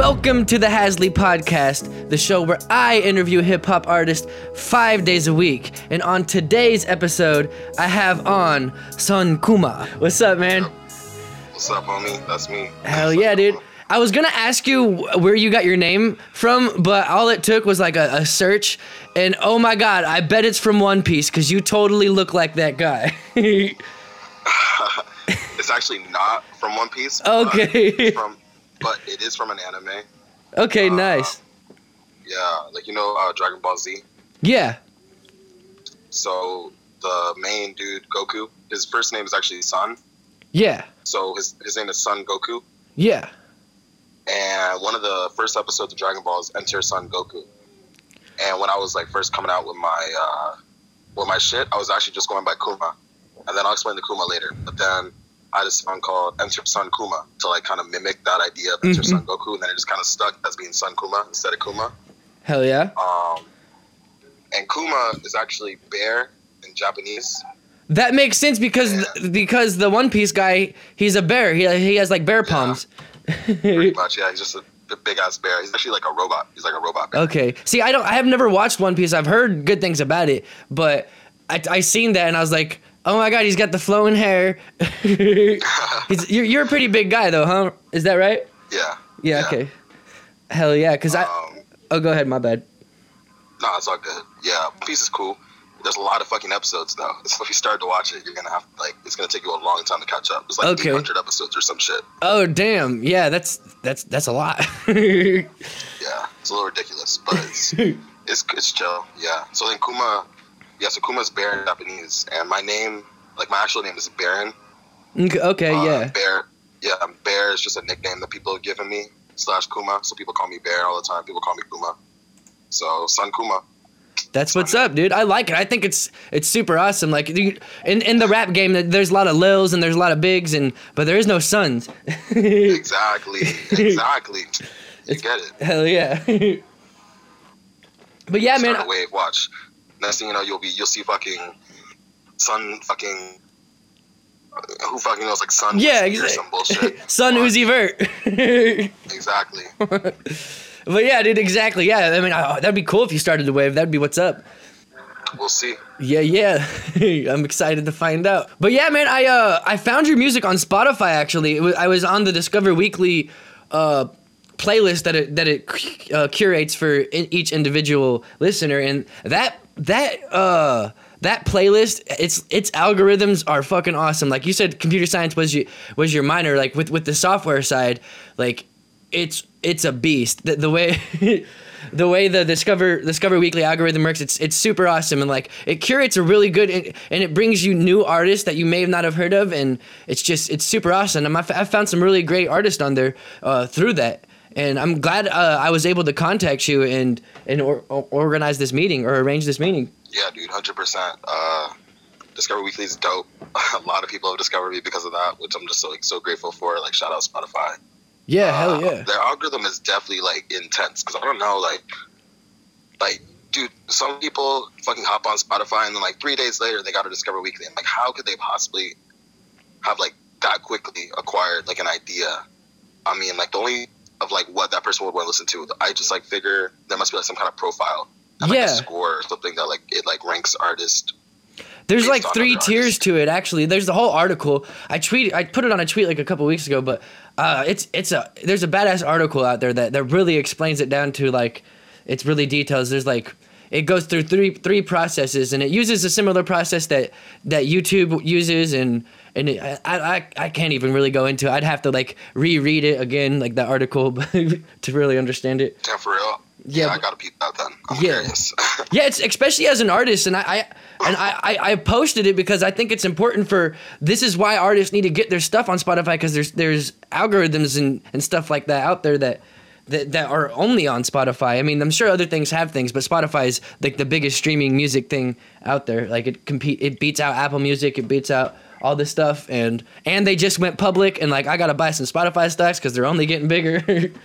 Welcome to the Hazzlee Podcast, the show where I interview hip hop artists five days a week. And on today's episode, I have on Son Kuma. What's up, man? What's up, homie? That's me. Hell yeah, dude. I was gonna ask you where you got your name from, but all it took was like a, a search, and oh my god, I bet it's from One Piece because you totally look like that guy. It's actually not from One Piece. Okay. It's from, but it is from an anime. okay, nice. Yeah, like you know uh, Dragon Ball Z. Yeah. So the main dude, Goku, his first name is actually Son. Yeah. So his his name is Son Goku. Yeah. And one of the first episodes of Dragon Ball is Enter Son Goku. And when I was like first coming out with my uh, with my shit, I was actually just going by Kuma. And then I'll explain the Kuma later. But then I had a song called Enter Son Kuma to like kind of mimic that idea of Enter Mhm. Son Goku, and then it just kind of stuck as being Son Kuma instead of Kuma. Hell yeah. Um, and Kuma is actually bear in Japanese. That makes sense because because the One Piece guy, he's a bear. He he has like bear palms. Pretty much, yeah. He's just a, big ass bear. He's actually like a robot. He's like a robot bear. okay. See, I don't. I have never watched One Piece. I've heard good things about it, but I I seen that and I was like, oh my god, he's got the flowing hair. he's, you're you're a pretty big guy though, huh? Is that right? Yeah. Yeah. Okay. Hell yeah. Cause I. Um, Oh, go ahead. My bad. Nah, it's all good. Yeah, Piece is cool. There's a lot of fucking episodes though. So if you start to watch it, you're gonna have like it's gonna take you a long time to catch up. It's like Okay. 800 episodes or some shit. Oh damn. Yeah. That's that's that's a lot. Yeah, it's a little ridiculous, but it's it's, it's chill. Yeah. So then Kuma, yeah, so Kuma's Bear in Japanese, and my name, like my actual name is Baron. Okay. Uh, Yeah. Bear. Yeah, Bear is just a nickname that people have given me slash Kuma. So people call me Bear all the time. People call me Kuma. So Son Kuma. That's what's up, dude. I like it. I think it's it's super awesome. Like in in the rap game, there's a lot of lils and there's a lot of bigs, and but there is no sons. Exactly. exactly. You It's- get it. Hell yeah. but yeah, man. Start a wave. Watch. Next thing you know, you'll be you'll see fucking Son fucking who fucking knows like Son Yeah, exactly. some bullshit. Son Watch. Uzi Vert. Exactly. but yeah, dude. Exactly. Yeah. I mean, oh, that'd be cool if you started a wave. That'd be what's up. We'll see. Yeah, yeah. I'm excited to find out. But yeah, man, I uh I found your music on Spotify actually. It was, I was on the Discover Weekly uh playlist that it that it uh, curates for in, each individual listener and that that uh that playlist its its algorithms are fucking awesome. Like you said computer science was your was your minor like with with the software side like it's it's a beast. The, the way the way the Discover Discover Weekly algorithm works, it's it's super awesome and like it curates a really good and, it brings you new artists that you may not have heard of and it's just it's super awesome. And I've found some really great artists on there uh, through that. And I'm glad uh, I was able to contact you and and or, or- organize this meeting or arrange this meeting. Yeah, dude, hundred percent. Uh Discover Weekly is dope. a lot of people have discovered me because of that, which I'm just so like so grateful for. Like shout out Spotify. Yeah, hell Uh, yeah. Their algorithm is definitely like intense because I don't know, like, like, dude, some people fucking hop on Spotify and then like three days later they got to Discover Weekly. I'm like, how could they possibly have like that quickly acquired like an idea? I mean, like the only of like what that person would want to listen to. I just like figure there must be like some kind of profile, and, like Yeah. a score or something that like it like ranks artist. There's like three tiers artists. to it actually. There's the whole article. I tweet I put it on a tweet like a couple weeks ago, but uh, it's it's a there's a badass article out there that, that really explains it down to like it's really details. There's like it goes through three three processes and it uses a similar process that that YouTube uses and and it, I, I I can't even really go into. it. I'd have to like reread it again like the article to really understand it. Damn, for real. Yeah, Yeah, I gotta peep that then. I'm Yeah. curious. Yeah, it's especially as an artist, and I, I and I, I, I posted it because I think it's important for. This is why artists need to get their stuff on Spotify because there's there's algorithms and, and stuff like that out there that, that that are only on Spotify. I mean, I'm sure other things have things, but Spotify is like the biggest streaming music thing out there. Like it compete, it beats out Apple Music, it beats out all this stuff, and and they just went public, and like I gotta buy some Spotify stocks because they're only getting bigger.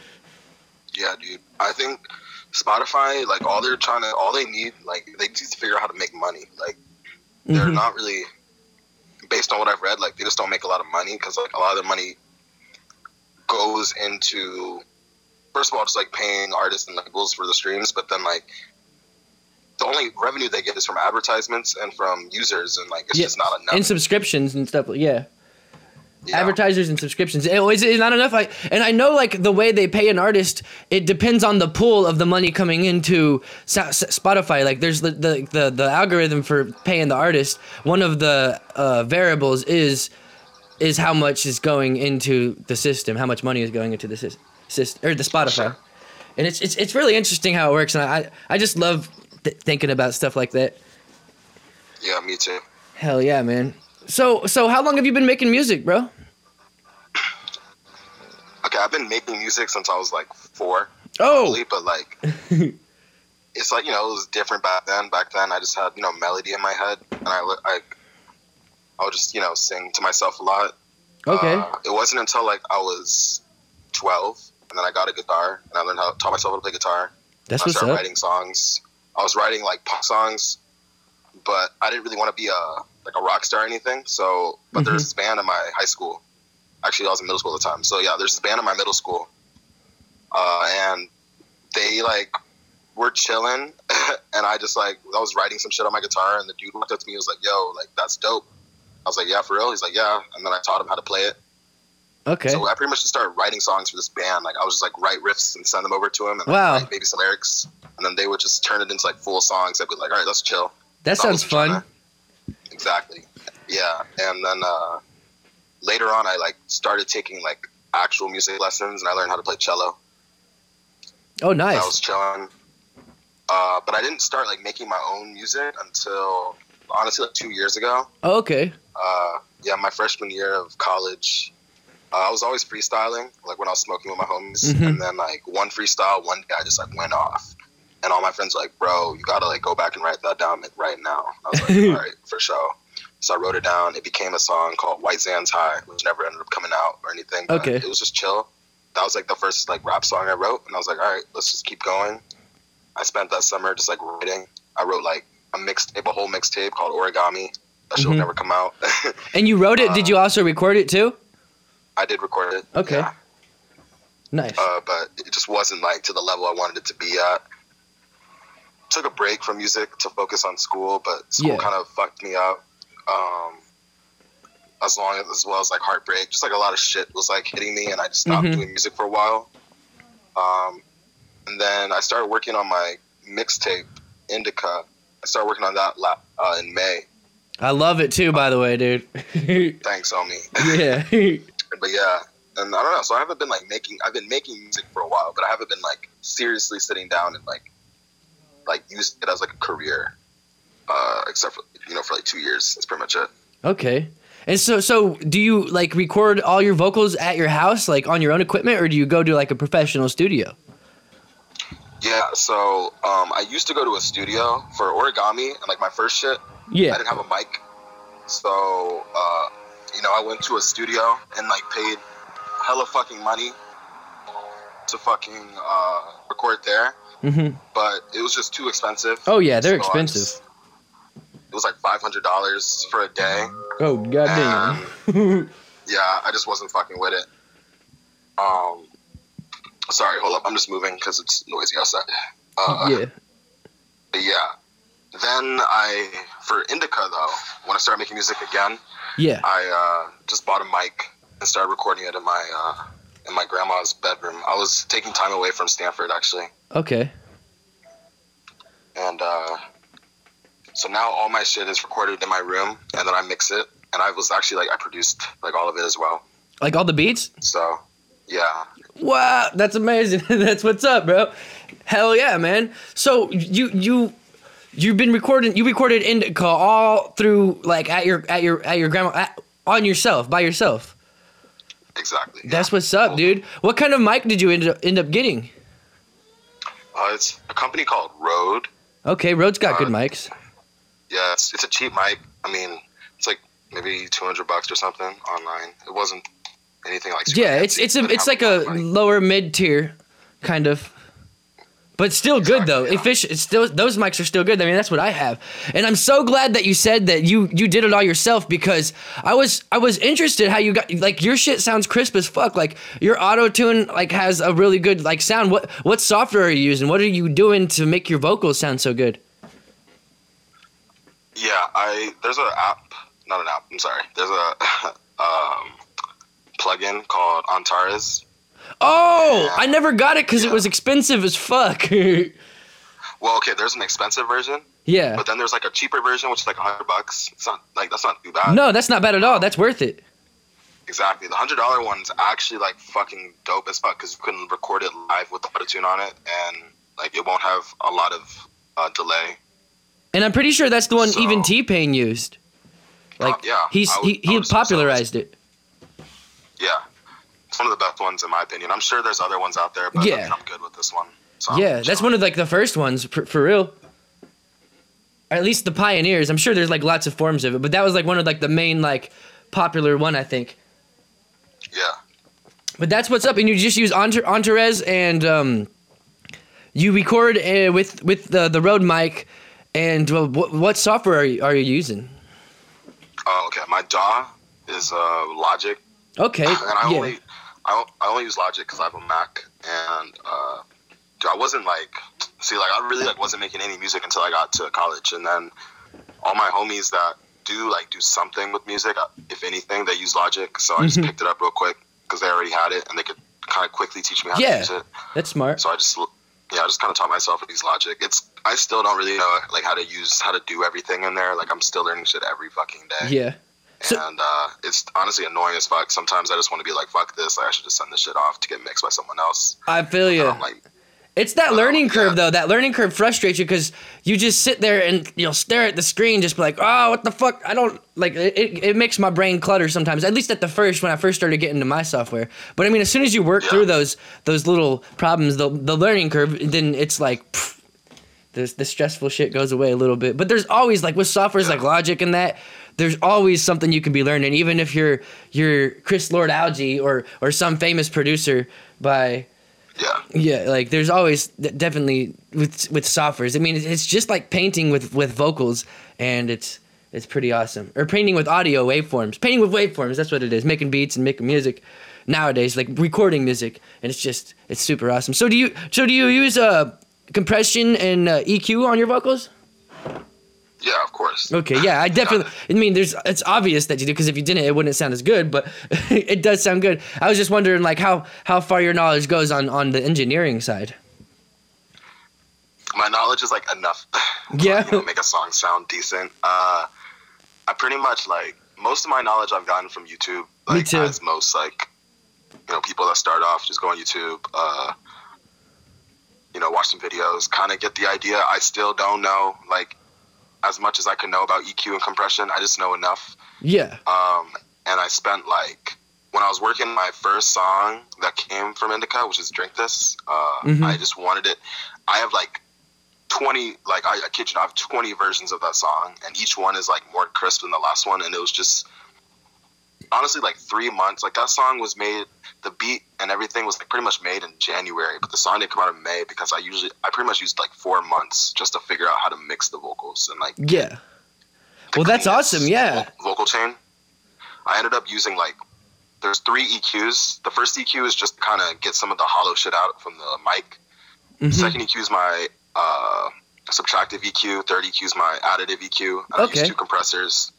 Yeah, dude. I think Spotify, like all they're trying to, all they need, like they need to figure out how to make money. Like they're Mhm. not really, based on what I've read, like they just don't make a lot of money because like a lot of their money goes into first of all just like paying artists and labels for the streams, but then like the only revenue they get is from advertisements and from users, and like it's Yeah, just not enough. And subscriptions and stuff. Yeah. Yeah. advertisers and subscriptions. Oh, Is it not enough? I, and I know like the way they pay an artist, it depends on the pool of the money coming into Spotify. Like there's the, the the the algorithm for paying the artist. One of the uh, variables is is how much is going into the system, how much money is going into the system, system or the Spotify. Sure. And it's, it's it's really interesting how it works, and I I just love th- thinking about stuff like that. Yeah, me too. Hell yeah, man. So so how long have you been making music, bro? Okay, I've been making music since I was like four. Oh, probably, but like it's like you know it was different back then. Back then, I just had you know melody in my head, and I I I would just you know sing to myself a lot. okay. Uh, it wasn't until like I was twelve, and then I got a guitar, and I learned how to taught myself how to play guitar. That's I what's started up. writing songs. I was writing like pop songs, but I didn't really want to be a like a rock star or anything. So, but Mhm. there's this band in my high school. Actually, I was in middle school at the time. So yeah, there's this band in my middle school, uh, and they like were chilling, and I just like I was writing some shit on my guitar, and the dude looked up to me and was like, "Yo, like that's dope." I was like, "Yeah, for real." He's like, "Yeah," and then I taught him how to play it. Okay. So I pretty much just started writing songs for this band. Like I was just like write riffs and send them over to him, and like, Wow. maybe some lyrics, and then they would just turn it into like full songs. I'd be like, all right, let's chill. that sounds fun. Exactly. Yeah, and then uh, later on, I like started taking like actual music lessons, and I learned how to play cello. Oh, nice. I was chilling, uh, but I didn't start like making my own music until honestly like two years ago. Oh, okay. uh, yeah, my freshman year of college, I was always freestyling, like when I was smoking with my homies. Mhm. And then like one freestyle, one day I just like went off, and all my friends were like, "Bro, you gotta like go back and write that down like right now." I was like, "All right, for sure." So I wrote it down. It became a song called "White Sands High," which never ended up coming out or anything. Okay. It was just chill. That was like the first like rap song I wrote, and I was like, "All right, let's just keep going." I spent that summer just like writing. I wrote like a mixtape, a whole mixtape called Origami. That shit will Mhm. never come out. And you wrote it? Did you also record it too? I did record it. Okay. yeah. Nice. Uh, but it just wasn't like to the level I wanted it to be at. Took a break from music to focus on school, but school Yeah. kind of fucked me up. Um, as long as, as well as like heartbreak, just like a lot of shit was like hitting me, and I just stopped Mhm. doing music for a while. Um, and then I started working on my mixtape, Indica. I started working on that la- uh, in May. I love it too, by the way, dude. Thanks, homie. yeah. but yeah and i don't know so i haven't been like making i've been making music for a while but i haven't been like seriously sitting down and like like using it as like a career uh except for you know for like two years. That's pretty much it. Okay. And so, so do you like record all your vocals at your house, like on your own equipment, or do you go to like a professional studio? yeah so um i used to go to a studio for origami and like my first shit. Yeah, i didn't have a mic. So uh you know i went to a studio and like paid hella fucking money to fucking uh record there hmm but it was just too expensive Oh yeah, they're So expensive. just- it was like five hundred dollars for a day. Oh goddamn. Yeah, I just wasn't fucking with it. Um, sorry, hold up, I'm just moving because it's noisy outside. Uh, yeah. Yeah, then I for Indica though, when I started making music again, Yeah. I uh, just bought a mic and started recording it in my uh, in my grandma's bedroom. I was taking time away from Stanford actually, Okay. and uh, so now all my shit is recorded in my room, and then I mix it. And I was actually like I produced like all of it as well. Like all the beats? So yeah, Wow, that's amazing. that's what's up, bro. Hell yeah, man. So you you you've been recording you recorded Indica all through like at your at your at your grandma at, on yourself by yourself. exactly. That's what's up, dude. What kind of mic did you end up, end up getting? Uh, it's a company called Rode. Okay, Rode's got good Uh, mics. Yeah, it's, it's a cheap mic. I mean, it's like maybe two hundred bucks or something online. It wasn't anything like. Yeah, it's it's a it's like a money. lower mid tier kind of But still good though. Efficient. It's still those mics are still good. I mean, that's what I have, and I'm so glad that you said that you you did it all yourself because I was I was interested how you got like your shit sounds crisp as fuck. Like your auto tune like has a really good like sound. What what software are you using? What are you doing to make your vocals sound so good? Yeah, I there's an app, not an app. I'm sorry. There's a um, plugin called Antares. Oh, Yeah. I never got it because it was expensive as fuck. Well, okay, there's an expensive version, yeah. but then there's like a cheaper version, which is like a hundred bucks. It's not like that's not too bad. No, that's not bad at all. That's worth it. Exactly. The hundred dollar one's actually like fucking dope as fuck because you can record it live with the autotune on it, and like it won't have a lot of uh, delay. And I'm pretty sure that's the one So- even T Pain used. Like Uh, yeah, he's would- he, he would assume so. popularized it. Yeah, it's one of the best ones in my opinion. I'm sure there's other ones out there, but Yeah. I mean, I'm good with this one. So Yeah, that's one of like the first ones for, for real. Or at least the pioneers. I'm sure there's like lots of forms of it, but that was like one of like the main like popular one I think. Yeah. But that's what's up, and you just use Antares and um, you record uh, with with the the Rode mic. And uh, what, what software are you, are you using? Oh, okay. My DAW is uh, Logic, Okay, and I yeah, only I, I only use Logic because I have a Mac, and uh, dude, I wasn't like see like I really like wasn't making any music until I got to college, and then all my homies that do like do something with music, uh, if anything, they use Logic, so I just Mhm. picked it up real quick because they already had it and they could kind of quickly teach me how Yeah. to use it. that's smart. So I just yeah, I just kind of taught myself to use Logic. It's I still don't really know like how to use how to do everything in there. Like I'm still learning shit every fucking day. Yeah, So- and uh, it's honestly annoying as fuck. Sometimes I just want to be like, fuck this. Like, I should just send this shit off to get mixed by someone else. I feel you. Like, It's that learning curve yeah. though. That learning curve frustrates you because you just sit there and you'll stare at the screen, just be like, "Oh, what the fuck?" I don't like it. It, makes my brain clutter sometimes. At least at the first, when I first started getting into my software. But I mean, as soon as you work Yeah. through those those little problems, the the learning curve, then it's like. pff, the, the stressful shit goes away a little bit, but there's always like with softwares like Logic and that, there's always something you can be learning, even if you're you're Chris Lord-Alge or or some famous producer by yeah, yeah, like there's always definitely with with softwares. I mean, it's- just like painting with with vocals, and it's it's pretty awesome. Or painting with audio waveforms. Painting with waveforms. That's what it is. Making beats and making music nowadays, like recording music, and it's just it's super awesome. So do you so do you use uh compression and uh, EQ on your vocals? Okay, yeah, I definitely. I mean, there's it's obvious that you do because if you didn't, it wouldn't sound as good. But it does sound good. I was just wondering, like, how how far your knowledge goes on on the engineering side. My knowledge is like enough. to, Yeah. you know, make a song sound decent. Uh, I pretty much like most of my knowledge I've gotten from YouTube. Me too. As most like, you know, people that start off just go on YouTube. Uh, you know, watch some videos, kind of get the idea. I still don't know like as much as I can know about EQ and compression. I just know enough. Yeah. Um, and I spent like when I was working my first song that came from Indica, which is "Drink This." Uh, Mhm. I just wanted it. I have like twenty, like I, I kid you not, I have twenty versions of that song, and each one is like more crisp than the last one. And it was just honestly like three months. Like that song was made, the beat and everything was like pretty much made in January, but the song didn't come out in May because I usually I pretty much used like four months just to figure out how to mix the vocals and like Yeah. Well, that's awesome, yeah. Vocal chain. I ended up using like there's three EQs. The first EQ is just kind of get some of the hollow shit out from the mic. Mhm. Second EQ is my uh, subtractive EQ. Third EQ is my additive EQ. I Okay. use two compressors.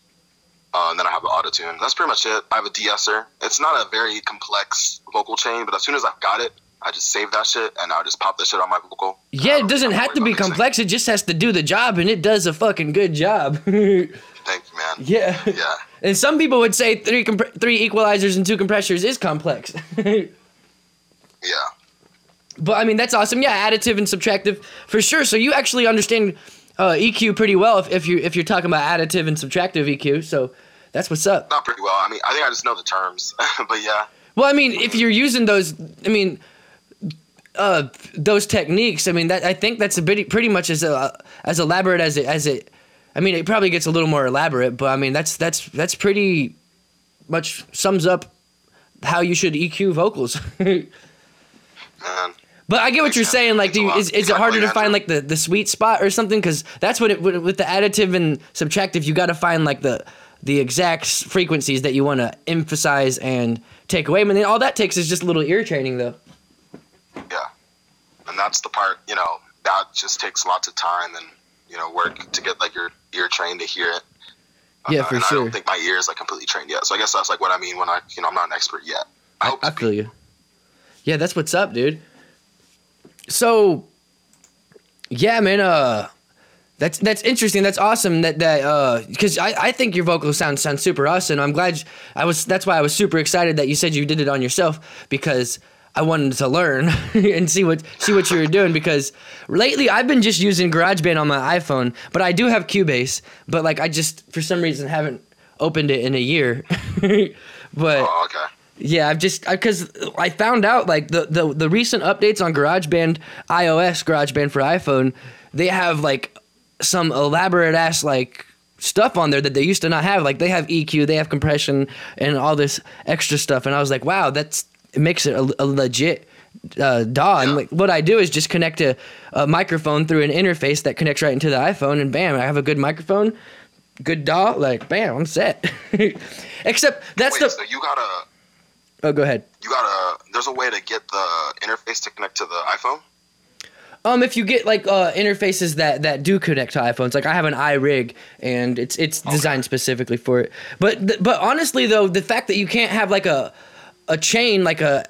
Uh, and then I have an auto tune. That's pretty much it. I have a de-esser. It's not a very complex vocal chain, but as soon as I got it, I just save that shit and I just pop that shit on my vocal. Yeah, it doesn't have to be complex. It just has to do the job, and it does a fucking good job. Thank you, man. yeah. Yeah. And some people would say three comp- three equalizers and two compressors is complex. Yeah. but I mean, that's awesome. Yeah, additive and subtractive for sure. So you actually understand uh, EQ pretty well if, if you if you're talking about additive and subtractive EQ. So that's what's up. Not pretty well. I mean, I think I just know the terms. but yeah. Well, I mean, if you're using those, I mean, uh, those techniques. I mean, that I think that's a bit pretty much as uh, as elaborate as it as it. I mean, it probably gets a little more elaborate, but I mean, that's that's that's pretty much sums up how you should EQ vocals. Man. But I get what you're saying. Like, do you, is, is it harder to find like the, the sweet spot or something? Because that's what it with the additive and subtractive. You got to find like the the exact frequencies that you want to emphasize and take away. I mean, all that takes is just a little ear training, though. Yeah, and that's the part. You know, that just takes lots of time and you know work to get like your ear trained to hear it. Yeah, Uh, for and I don't think my ear is like completely trained yet. So I guess that's like what I mean when I, you know, I'm not an expert yet. I I, hope I feel you. Yeah, that's what's up, dude. So, yeah, man. Uh, that's that's interesting. That's awesome. That that uh, because I, I think your vocals sound sound super awesome. I'm glad I was. That's why I was super excited that you said you did it on yourself because I wanted to learn and see what see what you were doing because lately I've been just using GarageBand on my iPhone, but I do have Cubase, but like I just for some reason haven't opened it in a year. but Oh, okay. yeah, I've just because I, found out like the, the the recent updates on GarageBand iOS, GarageBand for iPhone, they have like some elaborate ass like stuff on there that they used to not have. Like they have EQ, they have compression, and all this extra stuff. And I was like, wow, that's it makes it a, a legit uh, DAW. And like what I do is just connect a, a microphone through an interface that connects right into the iPhone, and bam, I have a good microphone. Good DAW, like bam, I'm set. Except that's Wait, the. so you gotta, Oh, go ahead. you gotta. There's a way to get the interface to connect to the iPhone. Um, if you get like uh, interfaces that that do connect to iPhones, like I have an iRig and it's it's designed specifically for it. But th- but honestly though, the fact that you can't have like a a chain like a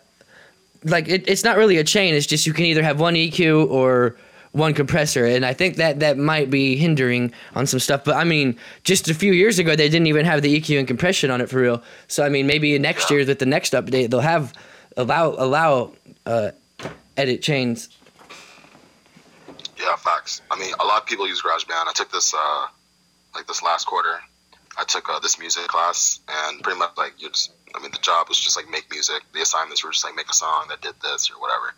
like it, it's not really a chain. It's just you can either have one EQ or one compressor, and I think that that might be hindering on some stuff. But I mean, just a few years ago, they didn't even have the EQ and compression on it for real. So I mean, maybe next year with the next update, they'll have allow allow uh, edit chains. Yeah, facts. I mean, a lot of people use GarageBand. I took this, uh, like this last quarter. I took uh, this music class, and pretty much like you just, I mean, the job was just like make music. The assignments were just like make a song that did this or whatever.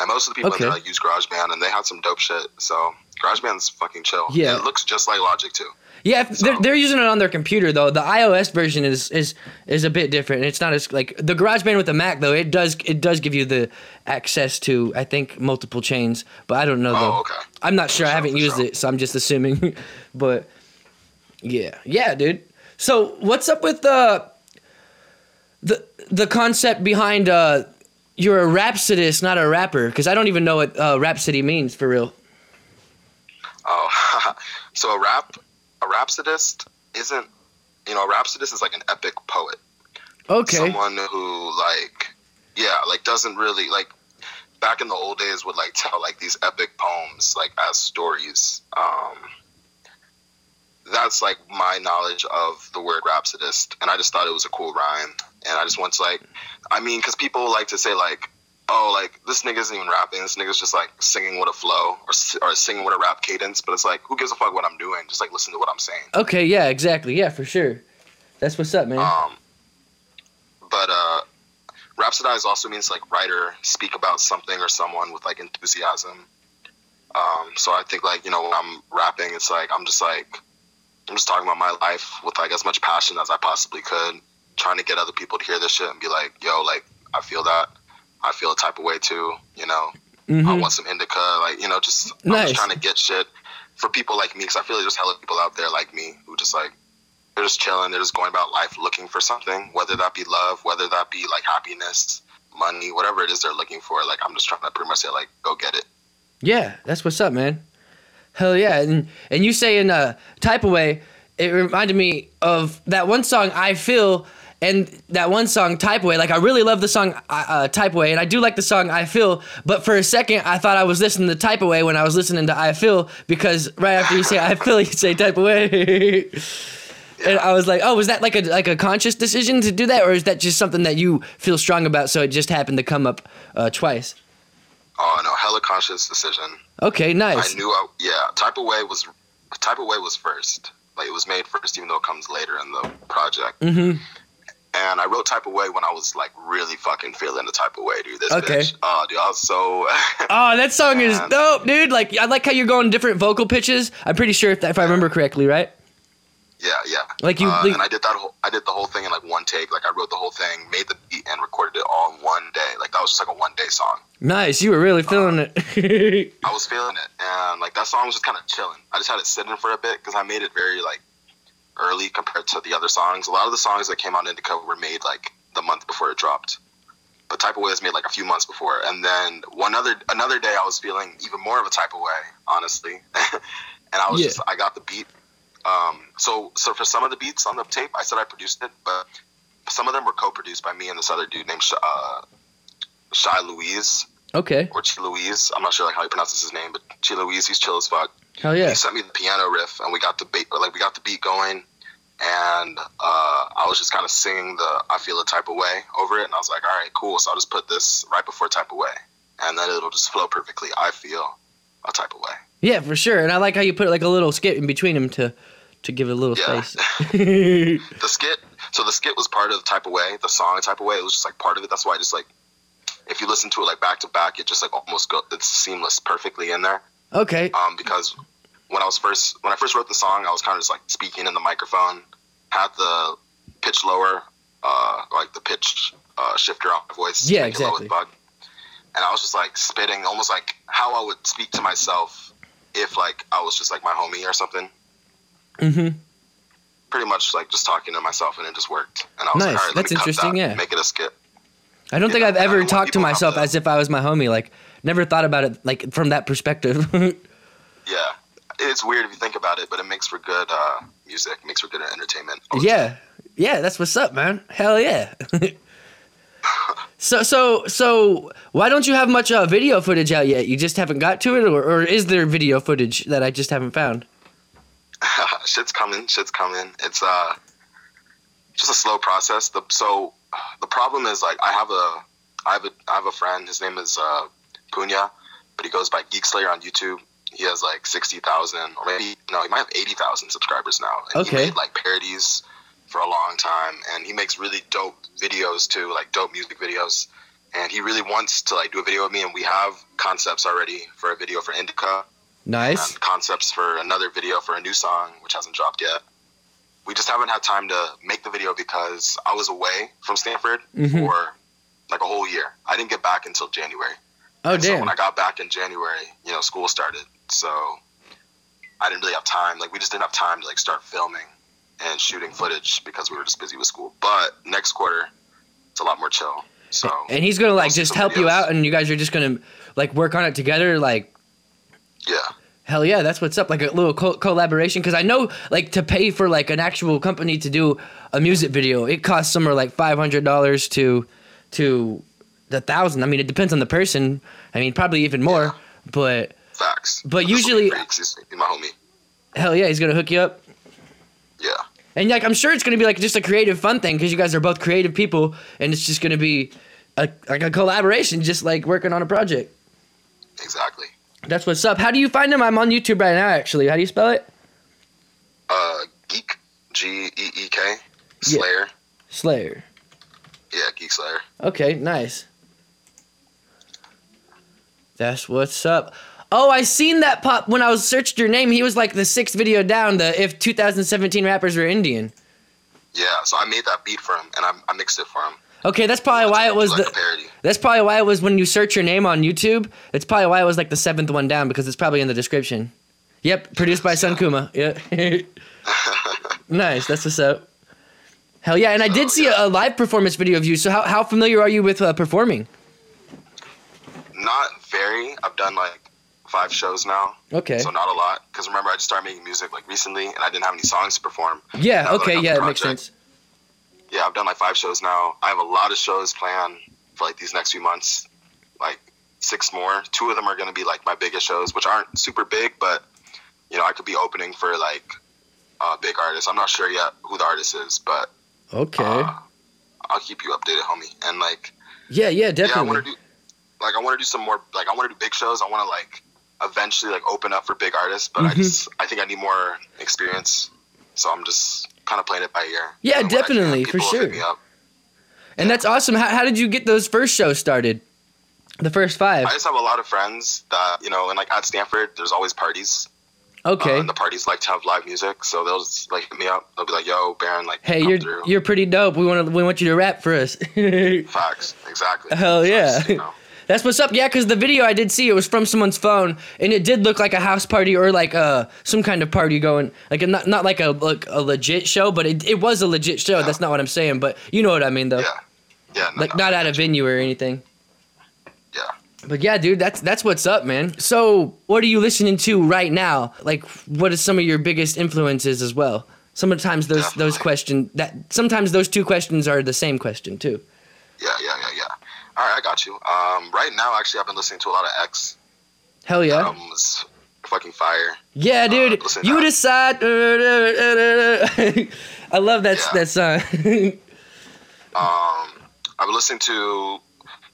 And most of the people Okay. that like, use GarageBand, and they had some dope shit. So GarageBand's fucking chill. Yeah. And it looks just like Logic too. Yeah, if they're, they're using it on their computer though. The iOS version is is is a bit different. It's not as like the GarageBand with the Mac though. It does it does give you the access to I think multiple chains, but I don't know though. Oh, okay. I'm not sure. I haven't used sure. it, so I'm just assuming. but yeah, yeah, dude. So what's up with the the the concept behind uh you're a rhapsodist, not a rapper? Because I don't even know what uh, rhapsody means for real. Oh, so a rap, a rhapsodist isn't, you know, a rhapsodist is like an epic poet. Okay. someone who like yeah like doesn't really like back in the old days would like tell like these epic poems like as stories um that's like my knowledge of the word rhapsodist and i just thought it was a cool rhyme and i just want to like i mean because people like to say like oh like this nigga isn't even rapping this nigga's just like singing with a flow or, or singing with a rap cadence but it's like who gives a fuck what i'm doing just like listen to what i'm saying Okay. Yeah. Exactly. Yeah. For sure. That's what's up, man. Um, but uh, rhapsodize also means like writer, speak about something or someone with like enthusiasm. Um, so I think like you know when I'm rapping, it's like I'm just like I'm just talking about my life with like as much passion as I possibly could, trying to get other people to hear this shit and be like, yo, like I feel that, I feel a type of way too, you know. I Mhm. want some indica, like you know, just I'm just trying to get shit for people like me because I feel like there's hella people out there like me who just like they're just chilling, they're just going about life looking for something, whether that be love, whether that be like happiness, money, whatever it is they're looking for. Like I'm just trying to pretty much say like go get it. Yeah, that's what's up, man. Hell yeah, and and you say in a type away, it reminded me of that one song I feel, and that one song type away. Like I really love the song uh, type away, and I do like the song I feel. But for a second, I thought I was listening to type away when I was listening to I feel because right after you say I feel, you say type away. And I was like, "Oh, was that like a like a conscious decision to do that, or is that just something that you feel strong about? So it just happened to come up uh, twice." Oh no, hella conscious decision. Okay, nice. I knew I yeah, type away was type away was first. Like it was made first, even though it comes later in the project. Mm-hmm. And I wrote type away when I was like really fucking feeling the type of away, dude. This Okay. bitch. Oh, dude, I was so. Oh, that song is dope, dude. Like, I like how you're going different vocal pitches. I'm pretty sure if, if I remember correctly, right? Yeah, yeah. Like you- uh, like- and I did that whole. I did the whole thing in like one take. Like I wrote the whole thing, made the beat, and recorded it all in one day. Like that was just like a one day song. Nice. You were really feeling it. I was feeling it, and like that song was just kind of chilling. I just had it sitting for a bit because I made it very like early compared to the other songs. A lot of the songs that came on Indica were made like the month before it dropped, but Type of Way was made like a few months before. And then one other another day, I was feeling even more of a Type of Way, honestly, and I was Yeah. just I got the beat. Um, so so for some of the beats on the tape, I said I produced it, but some of them were co-produced by me and this other dude named uh, Shy Louise okay. or Chi Louise. I'm not sure like how he pronounces his name, but Chi Louise, he's chill as fuck. Hell yeah. He sent me the piano riff, and we got the beat, like we got the beat going, and uh, I was just kind of singing the "I Feel a Type of Way" over it, and I was like, all right, cool. So I'll just put this right before "Type of Way," and then it'll just flow perfectly. I feel a type of way. Yeah, for sure. And I like how you put like a little skit in between them to to give it a little Yeah. space. The skit, so the skit was part of the "Type of Way," the song "Type of Way." It was just like part of it. That's why I just like, if you listen to it like back to back, it just like almost go, it's seamless, perfectly in there. okay. um, because when I was first when I first wrote the song, I was kind of just like speaking in the microphone, had the pitch lower, uh, like the pitch uh, shifter on my voice. Yeah, to make it low with exactly. Bug. And I was just like spitting, almost like how I would speak to myself if like I was just like my homie or something. Mm-hmm. Pretty much like just talking to myself, and it just worked. And I was Nice. like, all right, That's let me cut interesting, that, yeah. Make it a skit. I don't think Yeah, I've ever talked to people to have myself as if I was my homie. Like, never thought about it like from that perspective. Yeah, it's weird if you think about it, but it makes for good uh, music. Makes for good entertainment. Would yeah, yeah, that's what's up, man. Hell yeah. so so so why don't you have much uh, video footage out yet? You just haven't got to it, or, or is there video footage that I just haven't found? shit's coming. Shit's coming. It's uh, just a slow process. The so the problem is like I have a I have a I have a friend. His name is uh, Punya, but he goes by Geek Slayer on YouTube. He has like sixty thousand, or maybe no, he might have eighty thousand subscribers now. And Okay. He made like parodies for a long time, and he makes really dope videos too, like dope music videos. And he really wants to like do a video with me, and we have concepts already for a video for Indica Nice. and concepts for another video for a new song, which hasn't dropped yet. We just haven't had time to make the video because I was away from Stanford Mhm. for like a whole year. I didn't get back until January. Oh So damn. when I got back in January, you know, school started. So I didn't really have time. Like we just didn't have time to like start filming and shooting footage because we were just busy with school. But next quarter, it's a lot more chill. So And he's gonna like just help you out, and you guys are just gonna like work on it together. Like, yeah, hell yeah, that's what's up. Like a little co- collaboration. Because I know like to pay for like an actual company to do a music video, it costs somewhere like five hundred dollars to to the thousand. I mean, it depends on the person. I mean, probably even more. But facts. But be usually- he's my homie. hell yeah, he's gonna hook you up. Yeah. And like I'm sure it's gonna be like just a creative fun thing because you guys are both creative people, and it's just gonna be a, like a collaboration, just like working on a project. Exactly. That's what's up. How do you find him? I'm on YouTube right now. Actually, how do you spell it? Uh, Geek, G E E K, Slayer. Slayer. Yeah, Geek Slayer. Okay, nice. That's what's up. Oh, I seen that pop when I was searched your name. He was like the sixth video down. The if 2017 rappers were Indian. Yeah, so I made that beat for him and I, I mixed it for him. Okay, that's probably why it was like the. parody. That's probably why it was when you search your name on YouTube. It's probably why it was like the seventh one down because it's probably in the description. Yep, produced by Son Kuma. Yeah. nice. That's what's up. Hell yeah! And I did So, see a, a live performance video of you. So how, how familiar are you with uh, performing? Not very. I've done like five shows now, Okay. so not a lot. Because remember, I just started making music like recently, and I didn't have any songs to perform. Yeah. That Okay. Yeah, it makes sense. Yeah, I've done like five shows now. I have a lot of shows planned for like these next few months, like six more. Two of them are going to be like my biggest shows, which aren't super big, but you know, I could be opening for like uh, big artists. I'm not sure yet who the artist is, but Okay. uh, I'll keep you updated, homie. And like, yeah. Yeah. definitely. yeah, I want to do like I want to do some more. Like I want to do big shows. I want to like eventually like open up for big artists, but I Mhm. just I think I need more experience. So I'm just kind of played it by ear. Yeah, I can, definitely, for people will hit sure. and that's awesome. How, how did you get those first shows started? The first five. I just have a lot of friends that you know, and like at Stanford, there's always parties. Okay. Uh, and the parties like to have live music, so they'll just like hit me up. They'll be like, "Yo, Baron, like, Hey, you're through." you're pretty dope. We want to we want you to rap for us. Facts, exactly. Hell So yeah. just, you know, That's what's up. Yeah, because the video I did see it was from someone's phone, and it did look like a house party or like uh some kind of party going. Like a, not not like a like a legit show, but it, it was a legit show. That's not what I'm saying, but you know what I mean though. yeah, yeah, no, Like no, not at a venue or anything. yeah. But yeah, dude, that's that's what's up, man. So, what are you listening to right now? Like, what is some of your biggest influences as well? Sometimes those those Definitely. questions that sometimes those two questions are the same question too. Yeah, yeah, yeah, yeah. All right, I got you. Um, right now, actually, I've been listening to a lot of X. Hell yeah. Um, fucking fire. Yeah, dude. listen you decide. I love that Yeah. that song. Um, I've been listening to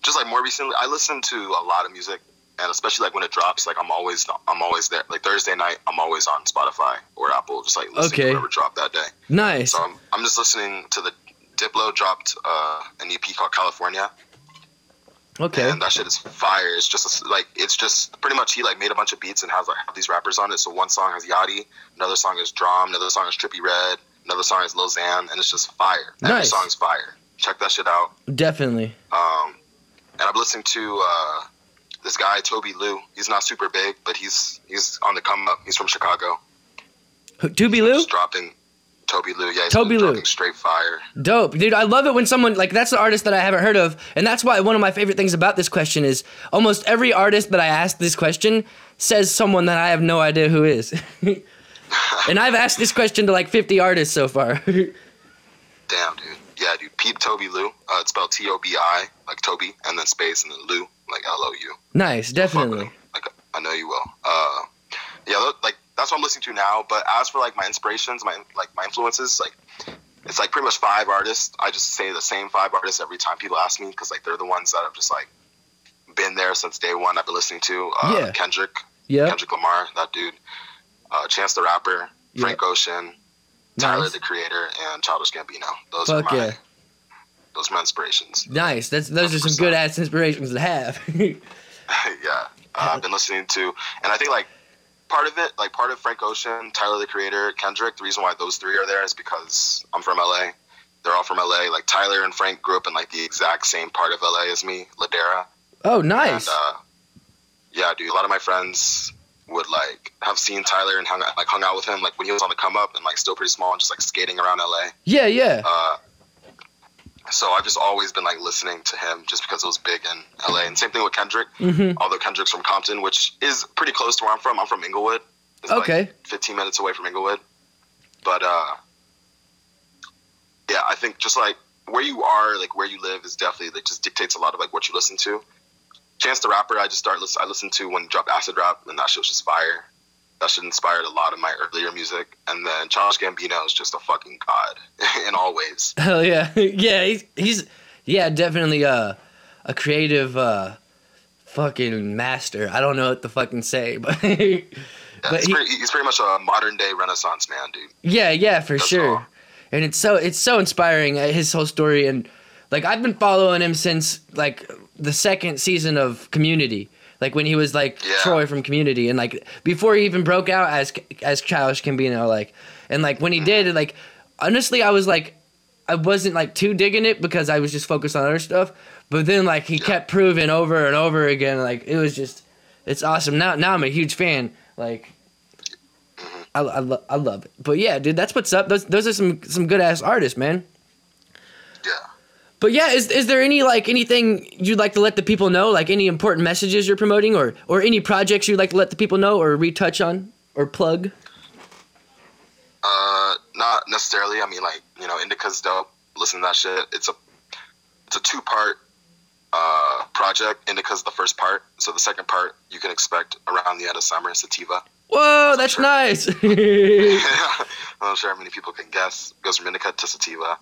just like more recently. I listen to a lot of music, and especially like when it drops, like I'm always I'm always there. Like Thursday night, I'm always on Spotify or Apple, just like listening Okay. to whatever dropped that day. nice. So I'm, I'm just listening to the Diplo dropped uh, an EP called California, Okay. and that shit is fire. It's just like it's just pretty much he like made a bunch of beats and has like have these rappers on it. So one song has Yachty, another song is DRAM, another song is Trippie Redd, another song is Lil Xan, and it's just fire. Every Nice. song's fire. Check that shit out. Definitely. Um, and I'm listening to uh, this guy Tobi Lou. He's not super big, but he's he's on the come up. He's from Chicago. Who- Doobie Lou? Just dropping Tobi Lou. Yeah, Tobi Lou. straight fire. Dope, dude. I love it when someone like that's an artist that I haven't heard of, and that's why one of my favorite things about this question is almost every artist that I ask this question says someone that I have no idea who is. and I've asked this question to like 50 artists so far. Damn, dude. Yeah, dude. Peep Tobi Lou. Uh, it's spelled T O B I, like Toby, and then space, and then Lou, like L O U. nice, definitely. Like I know you will. Uh, yeah, like that's what I'm listening to now. But as for like my inspirations, my like my influences, like it's like pretty much five artists. I just say the same five artists every time people ask me because like they're the ones that I've just like been there since day one. I've been listening to uh, Yeah. Kendrick, Yeah, Kendrick Lamar, that dude, uh, Chance the Rapper, Frank Ocean, Tyler nice, the Creator, and Childish Gambino. Those Fuck are my yeah. those are my inspirations. nice. That's those are some good ass inspirations to have. yeah, uh, I've been listening to, and I think like part of it, like part of Frank Ocean, Tyler the Creator, Kendrick. The reason why those three are there is because I'm from LA. They're all from LA. Like Tyler and Frank grew up in like the exact same part of LA as me, Ladera. oh, nice. And uh, yeah, dude, a lot of my friends would like have seen Tyler and hung like hung out with him like when he was on the come up and like still pretty small and just like skating around LA. yeah, yeah. Uh, so I've just always been like listening to him just because it was big in LA. And same thing with Kendrick. hmm Although Kendrick's from Compton, which is pretty close to where I'm from. I'm from Inglewood. It's Okay. Like 15 minutes away from Inglewood. But uh, yeah, I think just like where you are, like where you live, is definitely like just dictates a lot of like what you listen to. Chance the Rapper, I just started. Listen, I listened to when he dropped Acid Rap, and that shit was just fire. That shit inspired a lot of my earlier music. And then Childish Gambino is just a fucking god in all ways. Hell yeah, yeah. He's he's yeah, definitely uh, a creative uh, fucking master. I don't know what to fucking say, but Yeah, But he's, he- pretty, he's pretty much a modern day Renaissance man, dude. yeah, yeah, for That's sure. all. And it's so it's so inspiring uh, his whole story and like I've been following him since like the second season of Community. Like when he was like Yeah. Troy from Community and like before he even broke out as as Childish Gambino like and like when he mm-hmm. did like honestly I was like I wasn't like too digging it because I was just focused on other stuff. But then like he kept proving over and over again like it was just it's awesome. Now now I'm a huge fan. Like mm-hmm. I, I, lo- I love it. But yeah, dude, that's what's up. Those those are some some good ass artists, man. Yeah. But yeah, is is there any like anything you'd like to let the people know, like any important messages you're promoting, or or any projects you'd like to let the people know, or retouch on, or plug? Uh, not necessarily. I mean, like you know, Indica's dope. Listen to that shit. It's a it's a two part uh project. Indica's the first part, so the second part you can expect around the end of summer. In Sativa. Whoa, that's nice. I'm not sure how many people can guess. It goes from Indica to Sativa,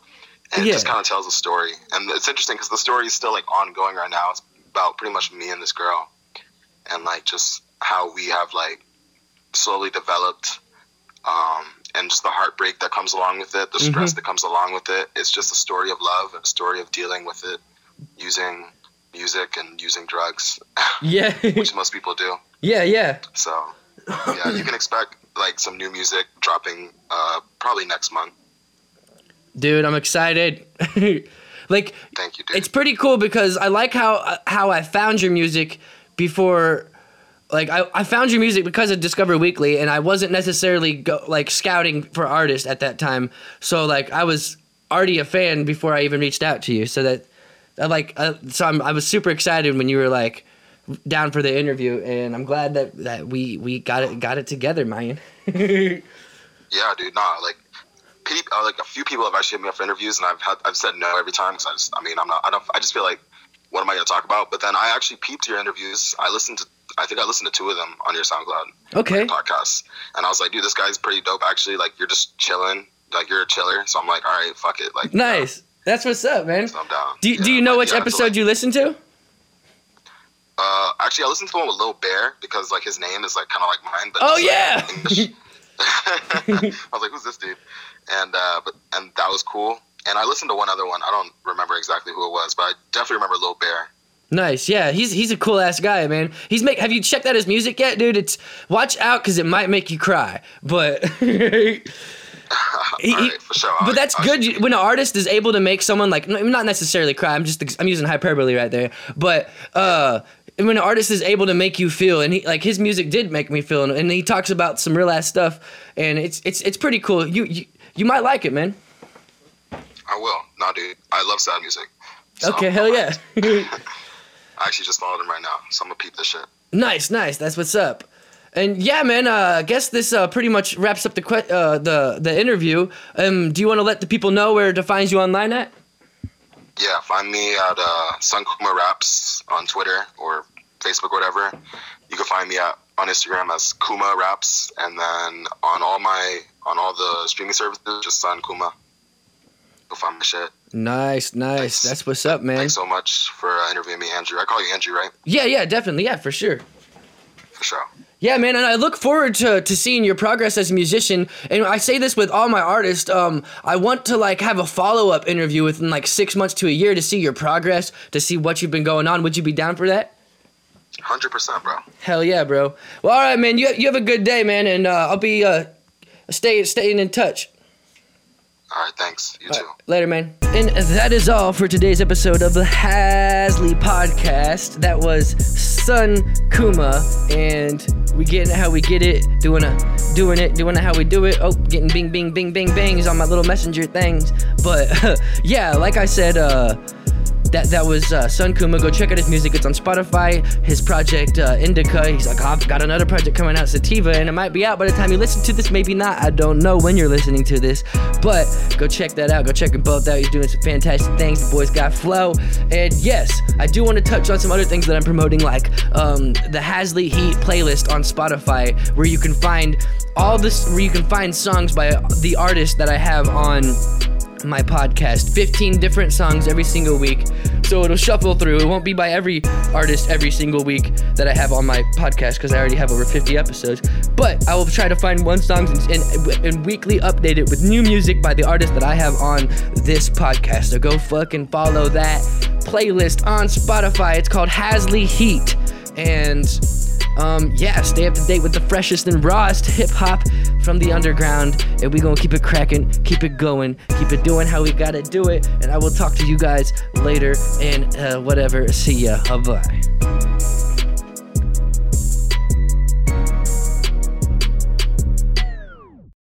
and it just kind of tells a story. And it's interesting because the story is still like ongoing right now. It's about pretty much me and this girl, and like just how we have like slowly developed, um, and just the heartbreak that comes along with it, the stress that comes along with it. It's just a story of love, and a story of dealing with it, using music and using drugs, yeah, which most people do. yeah, yeah. So, yeah, you can expect like some new music dropping uh, probably next month. Dude, I'm excited. like Thank you, dude. it's pretty cool because I like how how I found your music before like I, I found your music because of Discover Weekly and I wasn't necessarily go, like scouting for artists at that time. So like I was already a fan before I even reached out to you. So that I like uh, so I'm, I was super excited when you were like down for the interview and I'm glad that, that we we got it got it together, man. yeah, dude. Nah, like. People, uh, like a few people have actually hit me up for interviews, and I've had I've said no every time because I just I mean I'm not I don't I just feel like what am I going to talk about? But then I actually peeped your interviews. I listened to I think I listened to two of them on your SoundCloud okay. podcasts, and I was like, dude, this guy's pretty dope. Actually, like you're just chilling, like you're a chiller. So I'm like, all right, fuck it, like Nice. That's what's up, man. so I'm down. Do, do you know like, which yeah, episode like- you listened to? Uh, actually, I listened to one with Lil Bear because like his name is like kind of like mine, but Oh just, like, yeah. I was like, who's this dude? And uh, but and that was cool. And I listened to one other one. I don't remember exactly who it was, but I definitely remember Lil Bear. Nice, yeah. He's he's a cool ass guy, man. He's make. Have you checked out his music yet, dude? It's watch out because it might make you cry, but. he- right, sure. But that's I'll good when an artist is able to make someone like not necessarily cry. I'm just I'm using hyperbole right there, but uh, when an artist is able to make you feel, and he like his music did make me feel, and, and he talks about some real ass stuff, and it's it's it's pretty cool. You you you might like it, man. I will. No, dude. I love sad music. So, Okay, hell yeah. I actually just followed him right now, so I'm gonna peep this shit. Nice, nice. That's what's up. And yeah, man. Uh, I guess this uh, pretty much wraps up the que- uh, the the interview. Um, do you want to let the people know where to find you online at? Yeah, find me at uh, Son Kuma Raps on Twitter or Facebook, or whatever. You can find me at on Instagram as Kuma Raps, and then on all my on all the streaming services, just Son Kuma. Go find my shit. Nice, nice. Thanks. That's what's up, man. Thanks so much for uh, interviewing me, Andrew. I call you Andrew, right? Yeah, yeah, definitely. Yeah, for sure. For sure. Yeah, man, and I look forward to, to seeing your progress as a musician. And I say this with all my artists. Um, I want to like have a follow up interview within like six months to a year to see your progress, to see what you've been going on. Would you be down for that? Hundred percent, bro. Hell yeah, bro. Well, all right, man. You you have a good day, man, and uh, I'll be uh, stay staying in touch. All right, thanks. You too. Later, man. And that is all for today's episode of the Hazzlee podcast. That was Son Kuma, and we getting it how we get it, doing a, doing it, doing it how we do it. Oh, getting bing, bing, bing, bing, bangs on my little messenger things. But yeah, like I said, uh, that that was uh, Son Kuma. Go check out his music. It's on Spotify. His project uh, Indica. He's like, I've got another project coming out, Sativa, and it might be out by the time you listen to this. Maybe not. I don't know when you're listening to this, but go check that out. Go check them both out. He's doing some fantastic things. The boy's got flow. And yes, I do want to touch on some other things that I'm promoting, like um, the Hazzlee Heat playlist on Spotify, where you can find all this, where you can find songs by the artist that I have on my podcast. 15 different songs every single week. So it'll shuffle through. It won't be by every artist every single week that i have on my podcast because i already have over 50 episodes. But i will try to find one song and, and, and weekly update it with new music by the artist that i have on this podcast. So go fucking follow that playlist on spotify. It's called Hazzlee heat. And um, yeah, stay up to date with the freshest and rawest hip hop from the underground, and we gonna keep it cracking, keep it going, keep it doing how we gotta do it. And I will talk to you guys later, and uh, whatever. See ya. Bye bye.